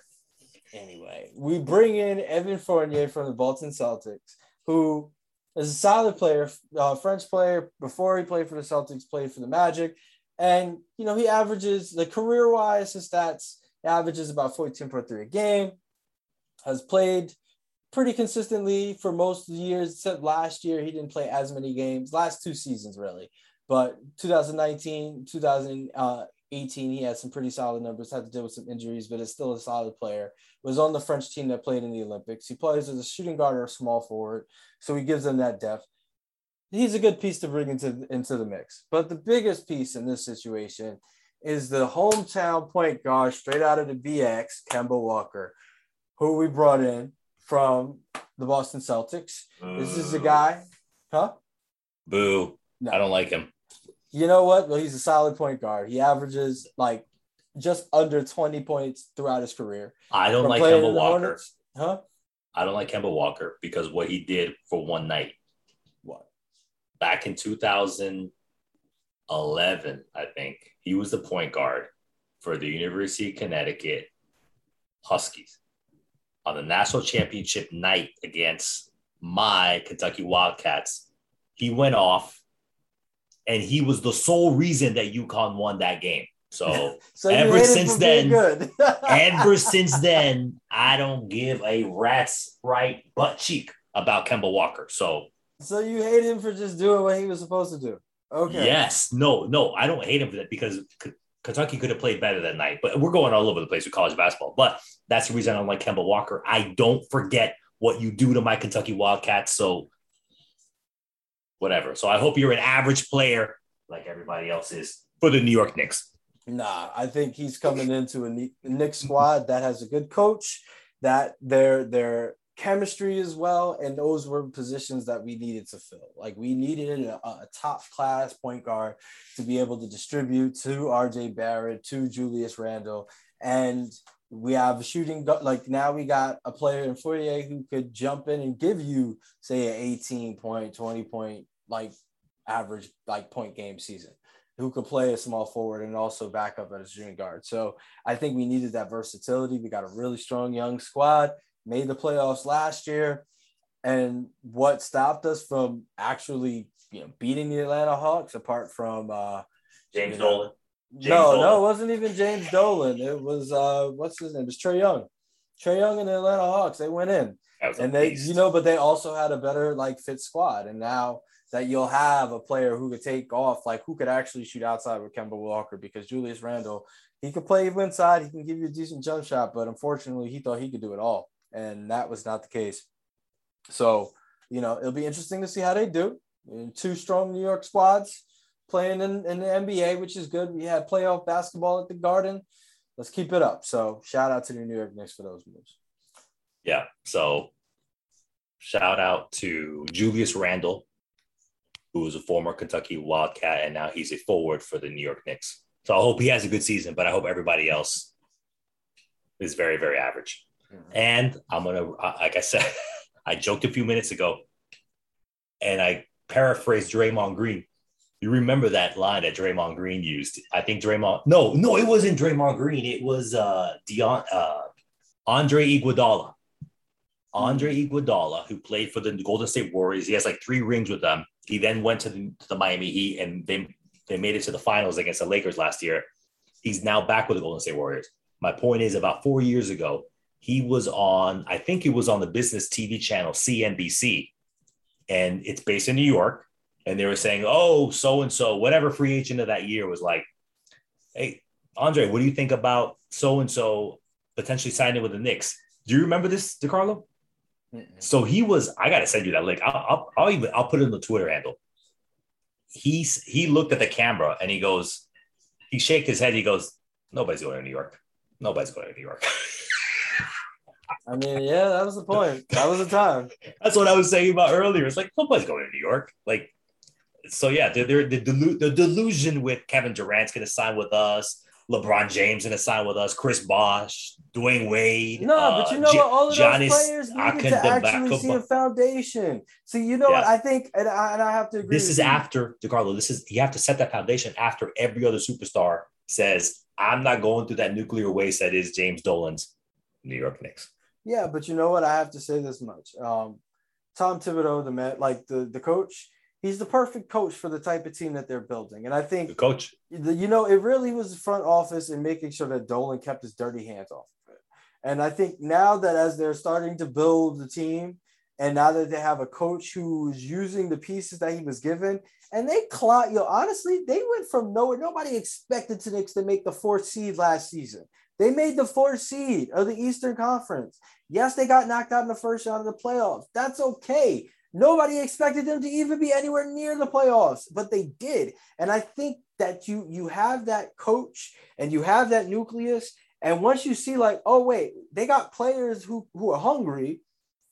Anyway, we bring in Evan Fournier from the Boston Celtics, who is a solid player, uh, French player. Before he played for the Celtics, played for the Magic, and you know he averages the career wise, his stats averages about 14.3 a game. Has played pretty consistently for most of the years, except last year he didn't play as many games. Last two seasons, really. But 2019, 2018, he had some pretty solid numbers. Had to deal with some injuries, but is still a solid player. Was on the French team that played in the Olympics. He plays as a shooting guard or a small forward, so he gives them that depth. He's a good piece to bring into into the mix. But the biggest piece in this situation is the hometown point guard straight out of the BX, Kemba Walker, who we brought in from the Boston Celtics. Boo. This is a guy, huh? Boo. No. I don't like him. You know what? Well, he's a solid point guard. He averages like just under 20 points throughout his career. I don't like Kemba Walker. Hornets. Huh? I don't like Kemba Walker because what he did for one night. What? Back in 2011, I think, he was the point guard for the University of Connecticut Huskies on the national championship night against my Kentucky Wildcats. He went off and he was the sole reason that UConn won that game. So, so ever since then, ever since then, I don't give a rat's right butt cheek about Kemba Walker. So, so you hate him for just doing what he was supposed to do. Okay. Yes. No, no, I don't hate him for that because Kentucky could have played better that night, but we're going all over the place with college basketball. But that's the reason I don't like Kemba Walker. I don't forget what you do to my Kentucky Wildcats. So whatever. So I hope you're an average player like everybody else is for the New York Knicks. Nah, I think he's coming into a Knicks squad that has a good coach, that their their chemistry as well. And those were positions that we needed to fill. Like we needed a, a, top class point guard to be able to distribute to RJ Barrett, to Julius Randle. And we have a shooting, like now we got a player in Fournier who could jump in and give you, say, an 18 point, 20 point, like average, like point game season. Who could play a small forward and also back up as a shooting guard. So I think we needed that versatility. We got a really strong young squad made the playoffs last year. And what stopped us from actually you know beating the Atlanta Hawks, apart from uh, James Dolan. James no, Dolan. no, it wasn't even James Dolan. It was uh, what's his name? It was Trae Young. Trae Young and the Atlanta Hawks. They went in, and they, beast. you know, but they also had a better like fit squad. And now that you'll have a player who could take off, like who could actually shoot outside with Kemba Walker, because Julius Randle, he could play even inside. He can give you a decent jump shot, but unfortunately, he thought he could do it all, and that was not the case. So, you know, it'll be interesting to see how they do. Two strong New York squads playing in, in the NBA, which is good. We had playoff basketball at the Garden. Let's keep it up. So, shout out to the New York Knicks for those moves. Yeah. So, shout out to Julius Randle, who was a former Kentucky Wildcat, and now he's a forward for the New York Knicks. So I hope he has a good season, but I hope everybody else is very, very average. And I'm gonna, like I said, I joked a few minutes ago, and I paraphrased Draymond Green. You remember that line that Draymond Green used? I think Draymond. No, no, it wasn't Draymond Green. It was uh, Dion, uh Andre Iguodala. Andre Iguodala, who played for the Golden State Warriors, he has like three rings with them. He then went to the, to the Miami Heat, and they they made it to the finals against the Lakers last year. He's now back with the Golden State Warriors. My point is, about four years ago, he was on, I think he was on the business TV channel CNBC, and it's based in New York. And they were saying, oh, so and so, whatever free agent of that year was like, hey, Andre, what do you think about so and so potentially signing with the Knicks? Do you remember this, DeCarlo? So he was. I gotta send you that link. I'll, I'll, I'll even I'll put it in the Twitter handle he's he looked at the camera and he goes, he shaked his head. He goes, nobody's going to New York. Nobody's going to New York. I mean, yeah, that was the point. That was the time. That's what I was saying about earlier. It's like nobody's going to New York. Like, so yeah, they're, they're the, delu- the delusion with Kevin Durant's going to sign with us. LeBron James going to sign with us. Chris Bosh, Dwyane Wade. No, uh, but you know what? All of Giannis, those players needed to actually see a foundation. So you know yeah. what? I think, and I, and I have to agree. This is you. after DeCarlo. This is you have to set that foundation after every other superstar says, "I'm not going through that nuclear waste that is James Dolan's New York Knicks." Yeah, but you know what? I have to say this much. Um, Tom Thibodeau, the man, like the the coach, he's the perfect coach for the type of team that they're building. And I think the coach, you know, it really was the front office and making sure that Dolan kept his dirty hands off of it. And I think now that as they're starting to build the team, and now that they have a coach who's using the pieces that he was given, and they clout, you know, honestly, they went from nowhere. Nobody expected the Knicks to make the fourth seed last season. They made the fourth seed of the Eastern Conference. Yes, they got knocked out in the first round of the playoffs. That's okay. Nobody expected them to even be anywhere near the playoffs, but they did. And I think that you you have that coach and you have that nucleus. And once you see like, oh wait, they got players who who are hungry,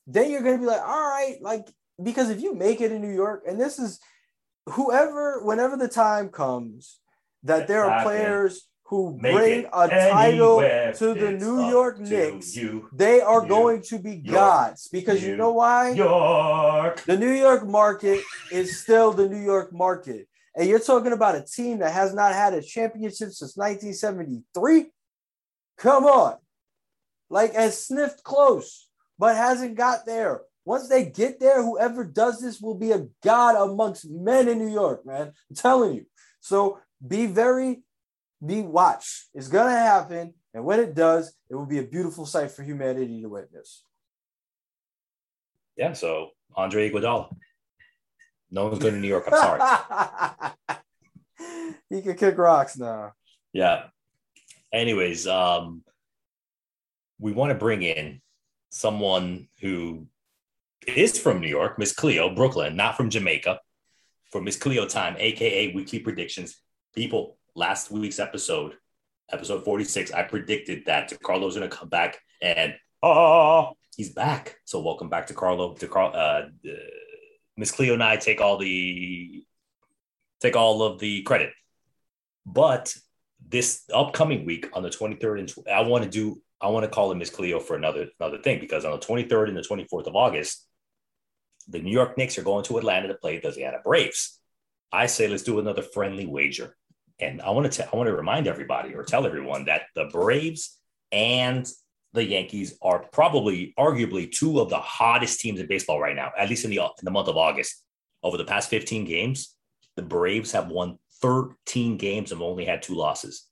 then you're gonna be like, all right, like because if you make it in New York, and this is whoever, whenever the time comes that there are players who Make bring a title to the New York Knicks, you, they are you, going to be York, gods because you know why? York. The New York market is still the New York market. And you're talking about a team that has not had a championship since 1973? Come on. Like, has sniffed close, but hasn't got there. Once they get there, whoever does this will be a god amongst men in New York, man. I'm telling you. So be very be watch. It's gonna happen, and when it does, it will be a beautiful sight for humanity to witness. Yeah. So Andre Iguodala. No one's going to New York. I'm sorry. he can kick rocks now. Yeah. Anyways, um, we want to bring in someone who is from New York, Miss Cleo, Brooklyn, not from Jamaica, for Miss Cleo time, aka Weekly Predictions. People, last week's episode, episode 46, I predicted that Carlo's going to come back and oh, he's back. So welcome back to Carlo. To Carl, uh, Miss Cleo and I take all the take all of the credit. But this upcoming week on the 23rd and tw- I want to do I want to call in Miss Cleo for another another thing because on the 23rd and the 24th of August, the New York Knicks are going to Atlanta to play the Atlanta Braves. I say let's do another friendly wager. And I want to I want to remind everybody or tell everyone that the Braves and the Yankees are probably, arguably, two of the hottest teams in baseball right now, at least in the in the month of August. Over the past 15 games, the Braves have won 13 games and only had two losses.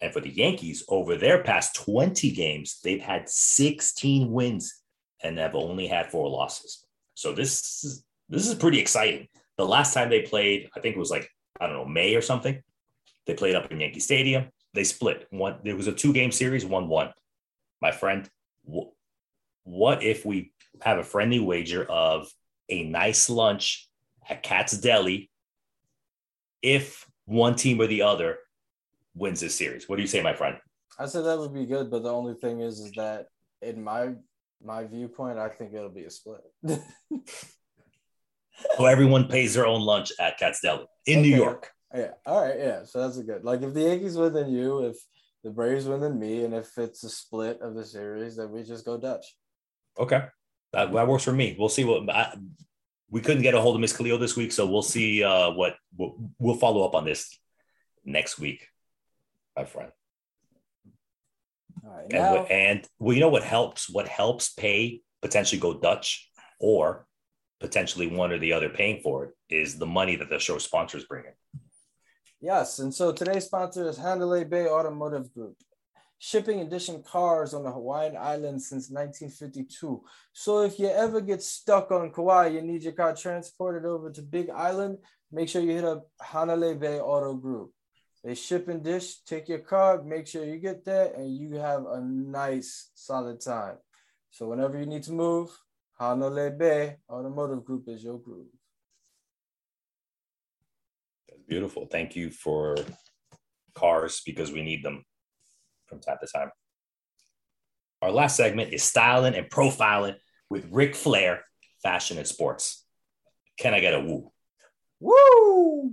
And for the Yankees, over their past 20 games, they've had 16 wins and have only had four losses. So this is this is pretty exciting. The last time they played, I think it was like, I don't know, May or something. They played up in Yankee Stadium. They split. One, there was a two-game series, one-one. My friend, what if we have a friendly wager of a nice lunch at Katz's Deli if one team or the other wins this series? What do you say, my friend? I said that would be good, but the only thing is, is that in my my viewpoint, I think it'll be a split. so everyone pays their own lunch at Katz's Deli in okay. New York. Yeah. All right. Yeah. So that's a good. Like if the Yankees win, then you. If the Braves win, then me. And if it's a split of the series, then we just go Dutch. Okay. That, that works for me. We'll see what I, we couldn't get a hold of Miss Khalil this week, so we'll see uh, what we'll, we'll follow up on this next week, my friend. All right, and, now, and well, you know what helps? What helps pay potentially go Dutch or potentially one or the other paying for it is the money that the show sponsors bring in. Yes, and so today's sponsor is Hanalei Bay Automotive Group, shipping edition cars on the Hawaiian Islands since 1952. So if you ever get stuck on Kauai, you need your car transported over to Big Island, make sure you hit up Hanalei Bay Auto Group. They ship and dish. Take your car, make sure you get there, and you have a nice, solid time. So whenever you need to move, Hanalei Bay Automotive Group is your group. Beautiful. Thank you for cars because we need them from time to time. Our last segment is styling and profiling with Ric Flair, fashion and sports. Can I get a woo? Woo!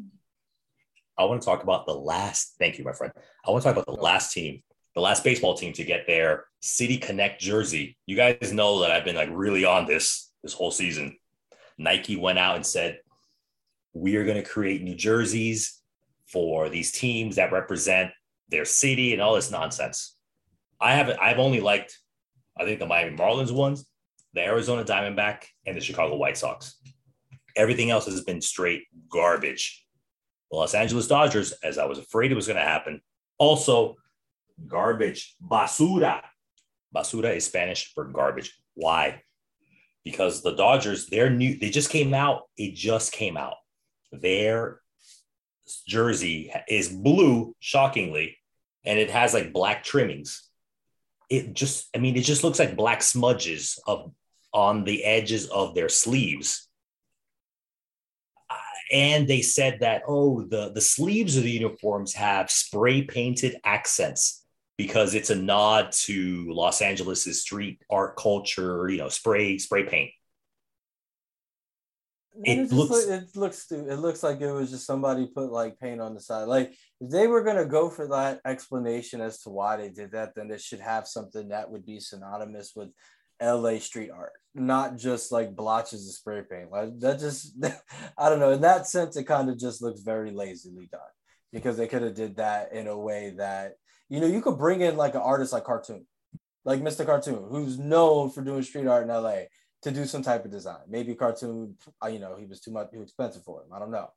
I want to talk about the last. Thank you, my friend. I want to talk about the last team, the last baseball team to get their City Connect jersey. You guys know that I've been like really on this this whole season. Nike went out and said, "We are going to create new jerseys for these teams that represent their city and all this nonsense." I haven't. I've only liked, I think the Miami Marlins ones, the Arizona Diamondback, and the Chicago White Sox. Everything else has been straight garbage. The Los Angeles Dodgers, as I was afraid it was going to happen, also garbage. Basura. Basura is Spanish for garbage. Why? Because the Dodgers, they're new, they just came out. It just came out. Their jersey is blue, shockingly, and it has like black trimmings. It just, I mean, it just looks like black smudges of on the edges of their sleeves uh, and they said that oh the the sleeves of the uniforms have spray painted accents because it's a nod to Los Angeles's street art culture, you know, spray spray paint. It looks it looks it looks like it was just somebody put like paint on the side. Like if they were gonna go for that explanation as to why they did that, then it should have something that would be synonymous with LA street art, not just like blotches of spray paint. Like that just I don't know. In that sense, it kind of just looks very lazily done because they could have did that in a way that you know you could bring in like an artist like Cartoon, like Mr. Cartoon, who's known for doing street art in LA to do some type of design. Maybe Cartoon, uh, you know, he was too much too expensive for him. I don't know.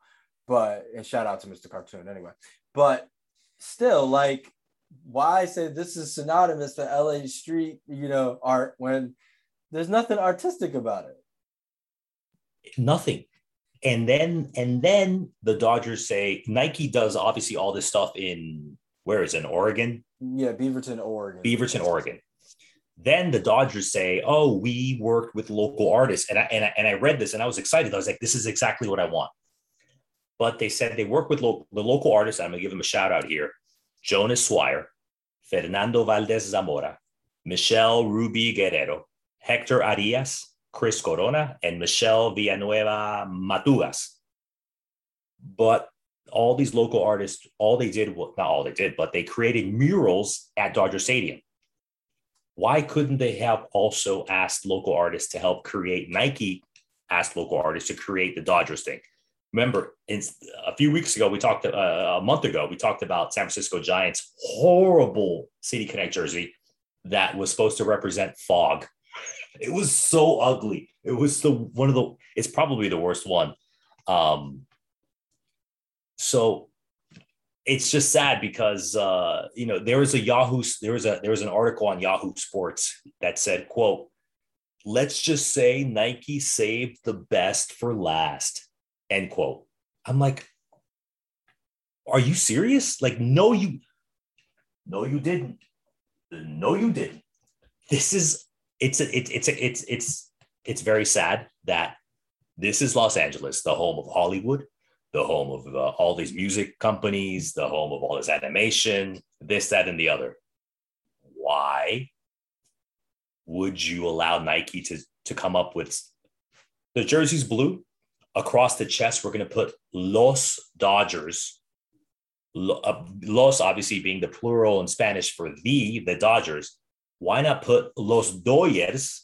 But and shout out to Mr. Cartoon anyway. But still, like why say this is synonymous to LA street, you know, art when there's nothing artistic about it. Nothing. And then and then the Dodgers say Nike does obviously all this stuff in where is it, in Oregon? Yeah, Beaverton, Oregon. Beaverton, Oregon. Then the Dodgers say, "Oh, we worked with local artists," and I, and I, and I read this and I was excited. I was like, "This is exactly what I want." But they said they work with lo- the local artists. I'm gonna give them a shout out here. Jonas Swire, Fernando Valdez Zamora, Michelle Ruby Guerrero, Hector Arias, Chris Corona, and Michelle Villanueva Matugas. But all these local artists, all they did, well, not all they did, but they created murals at Dodger Stadium. Why couldn't they have also asked local artists to help create Nike? Asked local artists to create the Dodgers thing remember a few weeks ago we talked uh, a month ago we talked about san francisco giants horrible city connect jersey that was supposed to represent fog. It was so ugly. It was the one of the. It's probably the worst one. Um, so it's just sad because uh, you know there was a Yahoo there was a there was an article on Yahoo Sports that said quote let's just say Nike saved the best for last end quote. I'm like, are you serious? Like, no, you, no, you didn't. No, you didn't. This is it's a, it, it's a, it's it's it's very sad that this is Los Angeles, the home of Hollywood, the home of uh, all these music companies, the home of all this animation, this, that, and the other. Why would you allow Nike to, to come up with the jersey's blue? Across the chest, we're going to put Los Dodgers. Uh, Los, obviously, being the plural in Spanish for the, the Dodgers. Why not put Los Doyers,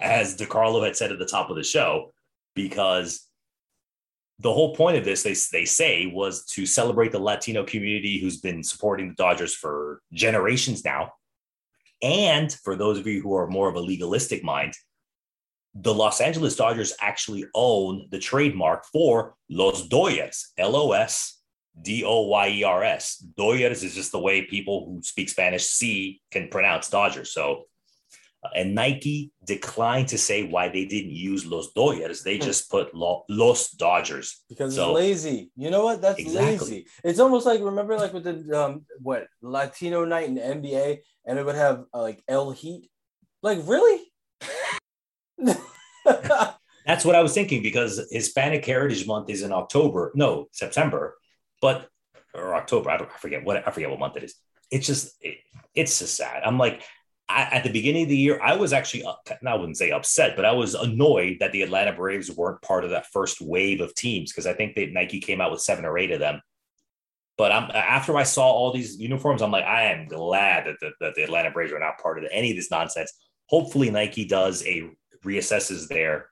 as DeCarlo had said at the top of the show? Because the whole point of this, they, they say, was to celebrate the Latino community who's been supporting the Dodgers for generations now. And for those of you who are more of a legalistic mind, the Los Angeles Dodgers actually own the trademark for Los Doyers, L O S D O Y E R S. Doyers is just the way people who speak Spanish see can pronounce Dodgers. So and Nike declined to say why they didn't use Los Dodgers. They hmm. just put Los Dodgers because so, it's lazy. You know what? That's exactly. lazy. It's almost like remember like with the um what Latino night in the NBA, and it would have uh, like El Heat. Like really? That's what I was thinking because Hispanic Heritage Month is in October. No, September, but or October. I don't. I forget what I forget what month it is. It's just it, it's just sad. I'm like I, at the beginning of the year, I was actually, uh, I wouldn't say upset, but I was annoyed that the Atlanta Braves weren't part of that first wave of teams because I think that Nike came out with seven or eight of them. But I'm after I saw all these uniforms, I'm like, I am glad that the, that the Atlanta Braves are not part of any of this nonsense. Hopefully, Nike does a reassesses their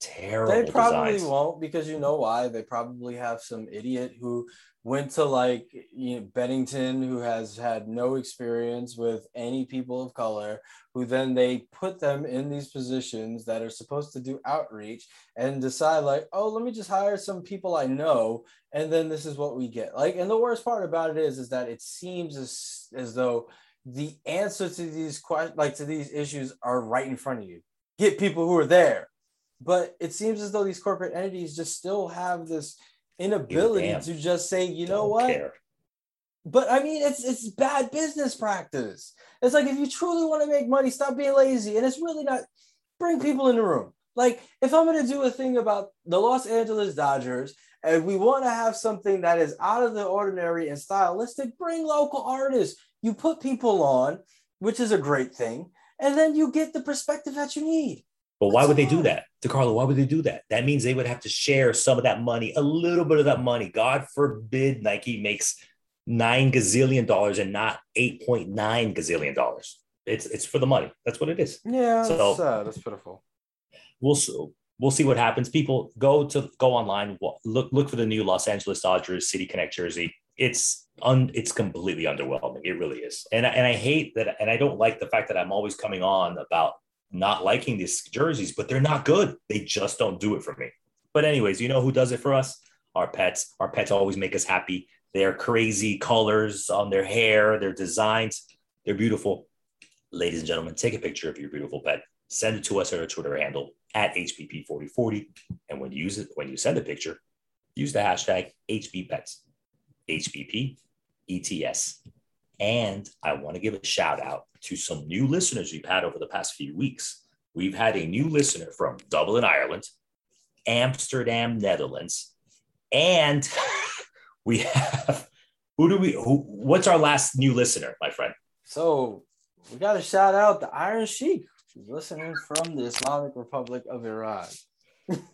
terrible. They probably designs. won't because you know why? They probably have some idiot who went to like you know, Bennington, who has had no experience with any people of color, who then they put them in these positions that are supposed to do outreach and decide, like, oh, let me just hire some people I know, and then this is what we get. Like, and the worst part about it is, is that it seems as, as though the answer to these questions, like to these issues, are right in front of you. Get people who are there. But it seems as though these corporate entities just still have this inability to just say, you know what? Care. But I mean, it's it's bad business practice. It's like if you truly want to make money, stop being lazy. And it's really not bring people in the room. Like if I'm going to do a thing about the Los Angeles Dodgers and we want to have something that is out of the ordinary and stylistic, bring local artists. You put people on, which is a great thing, and then you get the perspective that you need. But why would they do that? DeCarlo, why would they do that? That means they would have to share some of that money, a little bit of that money. God forbid Nike makes nine gazillion dollars and not 8.9 gazillion dollars. It's it's for the money. That's what it is. Yeah, so that's, uh, that's pitiful. We'll we'll see what happens. People go to go online, look look for the new Los Angeles Dodgers City Connect jersey. It's un, it's completely underwhelming. It really is. And and I hate that and I don't like the fact that I'm always coming on about not liking these jerseys, but they're not good. They just don't do it for me. But, anyways, you know who does it for us? Our pets. Our pets always make us happy. Their crazy colors on their hair, their designs, they're beautiful. Ladies and gentlemen, take a picture of your beautiful pet. Send it to us at our Twitter handle at HBP4040. And when you use it, when you send a picture, use the hashtag HBPets. HBP ETS. And I want to give a shout out to some new listeners we've had over the past few weeks. We've had a new listener from Dublin, Ireland, Amsterdam, Netherlands, and we have who do we who, what's our last new listener, my friend? So we got to shout out the Iron Sheik, listening from the Islamic Republic of Iran.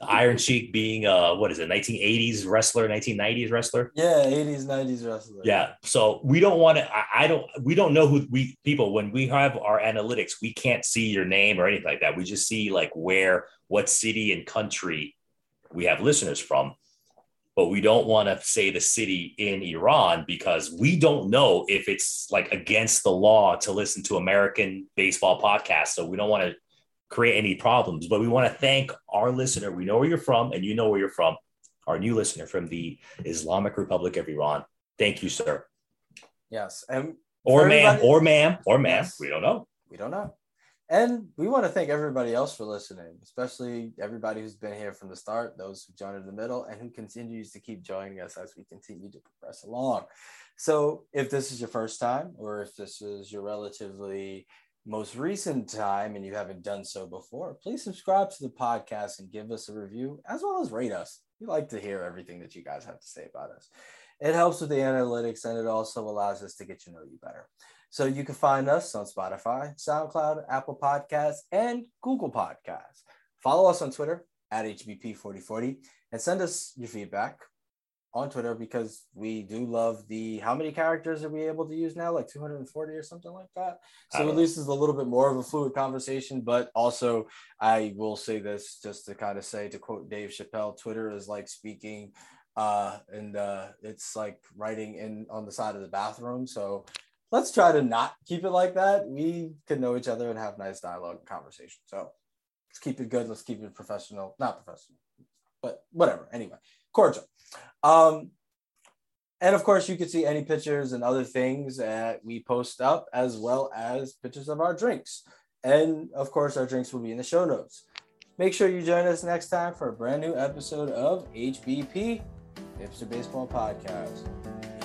Iron Sheik being uh what is it 1980s wrestler 1990s wrestler? Yeah 80s 90s wrestler. Yeah so we don't want to I, I, don't we don't know who we people when we have our analytics we can't see your name or anything like that. We just see like where what city and country we have listeners from. But we don't want to say the city in Iran because we don't know if it's like against the law to listen to American baseball podcasts. So we don't want to create any problems, but we want to thank our listener. We know where you're from and you know where you're from. Our new listener from the Islamic Republic of Iran. Thank you, sir. Yes. And or ma'am, or ma'am, or ma'am. Yes. We don't know. We don't know. And we want to thank everybody else for listening, especially everybody who's been here from the start, those who joined in the middle, and who continues to keep joining us as we continue to progress along. So, if this is your first time, or if this is your relatively most recent time and you haven't done so before, please subscribe to the podcast and give us a review, as well as rate us. We like to hear everything that you guys have to say about us. It helps with the analytics and it also allows us to get to know you better. So you can find us on Spotify, SoundCloud, Apple Podcasts, and Google Podcasts. Follow us on Twitter at HBP4040 and send us your feedback on Twitter because we do love the how many characters are we able to use now? Like 240 or something like that. So at least it's a little bit more of a fluid conversation. But also, I will say this just to kind of say to quote Dave Chappelle, Twitter is like speaking uh and uh it's like writing in on the side of the bathroom. So let's try to not keep it like that. We can know each other and have nice dialogue and conversation. So let's keep it good. Let's keep it professional, not professional, but whatever. Anyway, cordial. Um, and of course, you can see any pictures and other things that we post up, as well as pictures of our drinks. And of course, our drinks will be in the show notes. Make sure you join us next time for a brand new episode of HBP, Hipster Baseball Podcast.